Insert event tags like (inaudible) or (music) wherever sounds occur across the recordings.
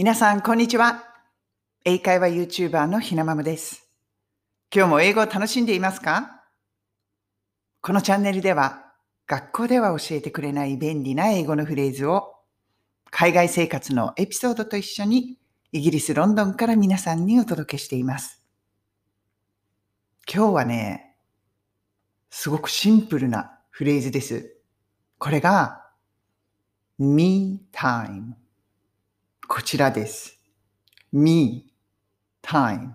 皆さん、こんにちは。英会話 YouTuber のひなまむです。今日も英語を楽しんでいますか？このチャンネルでは、学校では教えてくれない便利な英語のフレーズを、海外生活のエピソードと一緒に、イギリス・ロンドンから皆さんにお届けしています。今日はね、すごくシンプルなフレーズです。これが、me time。こちらです。me time。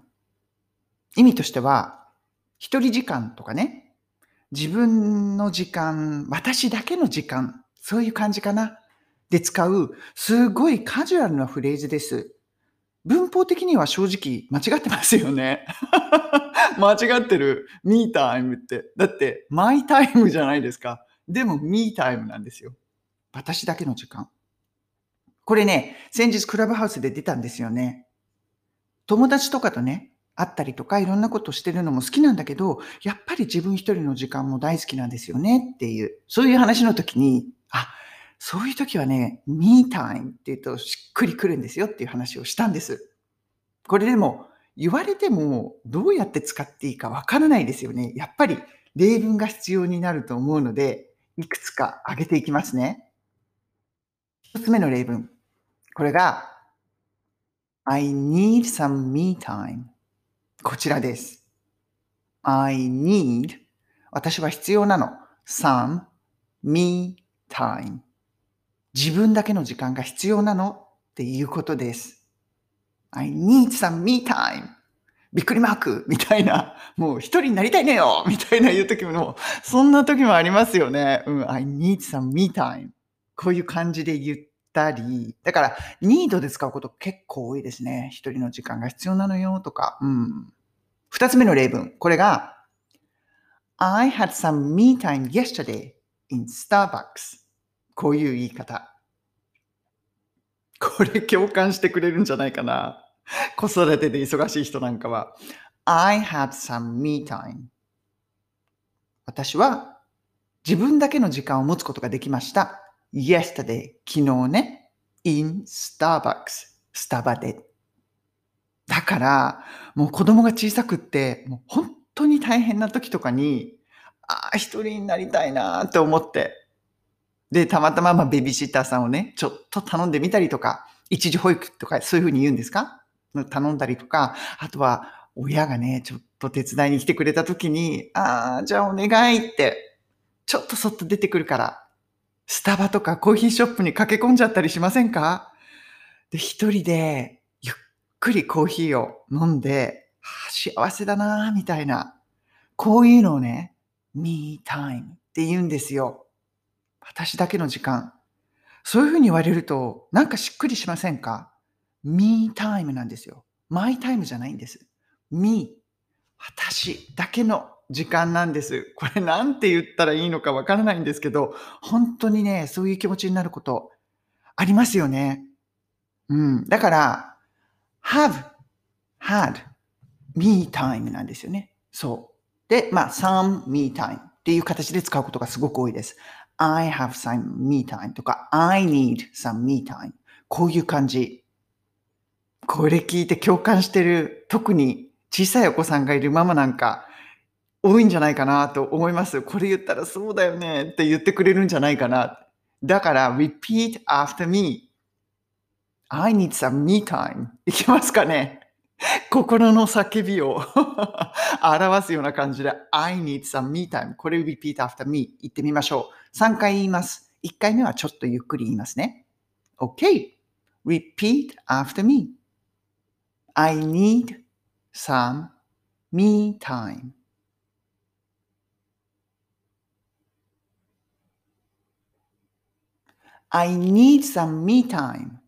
意味としては、一人時間とかね、自分の時間、私だけの時間、そういう感じかな。で使う、すごいカジュアルなフレーズです。文法的には正直間違ってますよね。(laughs) 間違ってる。me time って。だって、my time じゃないですか。でも me time なんですよ。私だけの時間。これね、先日クラブハウスで出たんですよね。友達とかとね、会ったりとかいろんなことしてるのも好きなんだけど、やっぱり自分一人の時間も大好きなんですよねっていう、そういう話の時に、あ、そういう時はね、me time って言うとしっくりくるんですよっていう話をしたんです。これでも言われてもどうやって使っていいかわからないですよね。やっぱり例文が必要になると思うので、いくつか挙げていきますね。一つ目の例文。これが、I need some me time. こちらです。I need 私は必要なの。some me time. 自分だけの時間が必要なのっていうことです。I need some me time. びっくりマークみたいな、もう一人になりたいねよみたいな言う時も、そんな時もありますよね。うん、I need some me time. こういう感じで言ってたり、だから、need で使うこと結構多いですね。一人の時間が必要なのよとか。うん。二つ目の例文。これが、I had some me time yesterday in Starbucks. こういう言い方。これ共感してくれるんじゃないかな。子育てで忙しい人なんかは。I had some me time. 私は自分だけの時間を持つことができました。Yesterday, 昨日ね。in Starbucks, スタバで。だから、もう子供が小さくって、もう本当に大変な時とかに、ああ、一人になりたいなって思って。で、たまたままあベビーシッターさんをね、ちょっと頼んでみたりとか、一時保育とかそういうふうに言うんですか？頼んだりとか、あとは親がね、ちょっと手伝いに来てくれた時に、ああ、じゃあお願いって、ちょっとそっと出てくるから、スタバとかコーヒーショップに駆け込んじゃったりしませんか？で、一人でゆっくりコーヒーを飲んで、幸せだなみたいな。こういうのをね、me time って言うんですよ。私だけの時間。そういうふうに言われると、なんかしっくりしませんか ?me time なんですよ。my time じゃないんです。me 私だけの時間なんです。これなんて言ったらいいのかわからないんですけど、本当にね、そういう気持ちになることありますよね。うん。だから、have, had, me time なんですよね。そう。で、まあ、some me time っていう形で使うことがすごく多いです。I have some me time とか、I need some me time。こういう感じ。これ聞いて共感してる、特に小さいお子さんがいるママなんか、多いんじゃないかなと思います。これ言ったらそうだよねって言ってくれるんじゃないかな。だから、repeat after me. I need some me time. いきますかね心の叫びを (laughs) 表すような感じで I need some me time. これ repeat after me. 言ってみましょう。3回言います。1回目はちょっとゆっくり言いますね。OK. Repeat after me. I need some me time. I need some me time.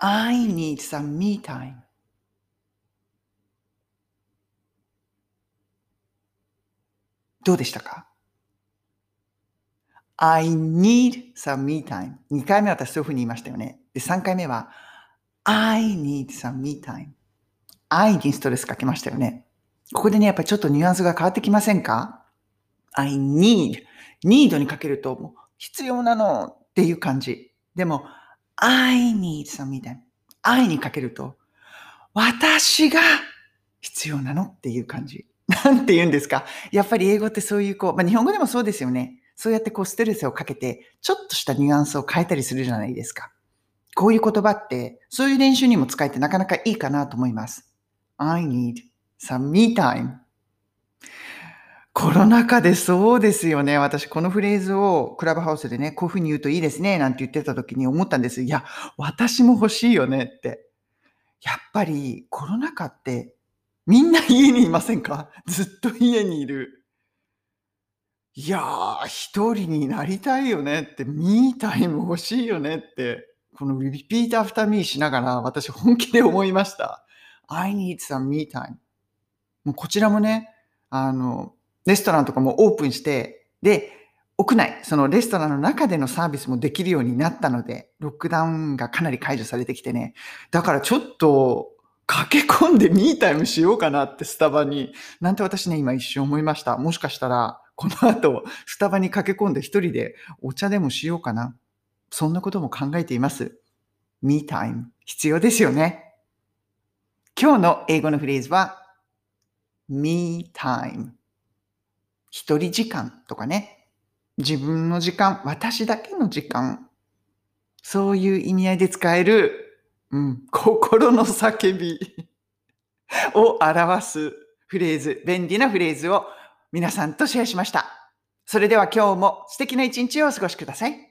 I need some me time. どうでしたか ?I need some me time. 2回目は私そういうふうに言いましたよね。で、3回目は I need some me time. I にストレスかけましたよね。ここでね、やっぱちょっとニュアンスが変わってきませんか ?I need. need にかけるともう必要なのっていう感じ。でも、I need some me time. I にかけると、私が必要なのっていう感じ。(laughs) なんて言うんですか？やっぱり英語ってそういうこう、まあ日本語でもそうですよね。そうやってこうストレスをかけて、ちょっとしたニュアンスを変えたりするじゃないですか。こういう言葉って、そういう練習にも使えてなかなかいいかなと思います。I need some me time. コロナ禍でそうですよね。私、このフレーズをクラブハウスでね、こういうふうに言うといいですね、なんて言ってた時に思ったんです。いや、私も欲しいよねって。やっぱりコロナ禍ってみんな家にいませんか？(laughs) ずっと家にいる。いやー、一人になりたいよねって、ミータイム欲しいよねって、この repeat after me しながら私本気で思いました。I need some me time. もうこちらもね、あの、レストランとかもオープンして、で、屋内、そのレストランの中でのサービスもできるようになったので、ロックダウンがかなり解除されてきてね。だからちょっと駆け込んで me time しようかなってスタバに。なんて私ね、今一瞬思いました。もしかしたらこの後、スタバに駆け込んで一人でお茶でもしようかな。そんなことも考えています。me time 必要ですよね。今日の英語のフレーズは me time 一人時間とかね。自分の時間、私だけの時間。そういう意味合いで使える、うん、心の叫びを表すフレーズ、便利なフレーズを皆さんとシェアしました。それでは今日も素敵な一日をお過ごしください。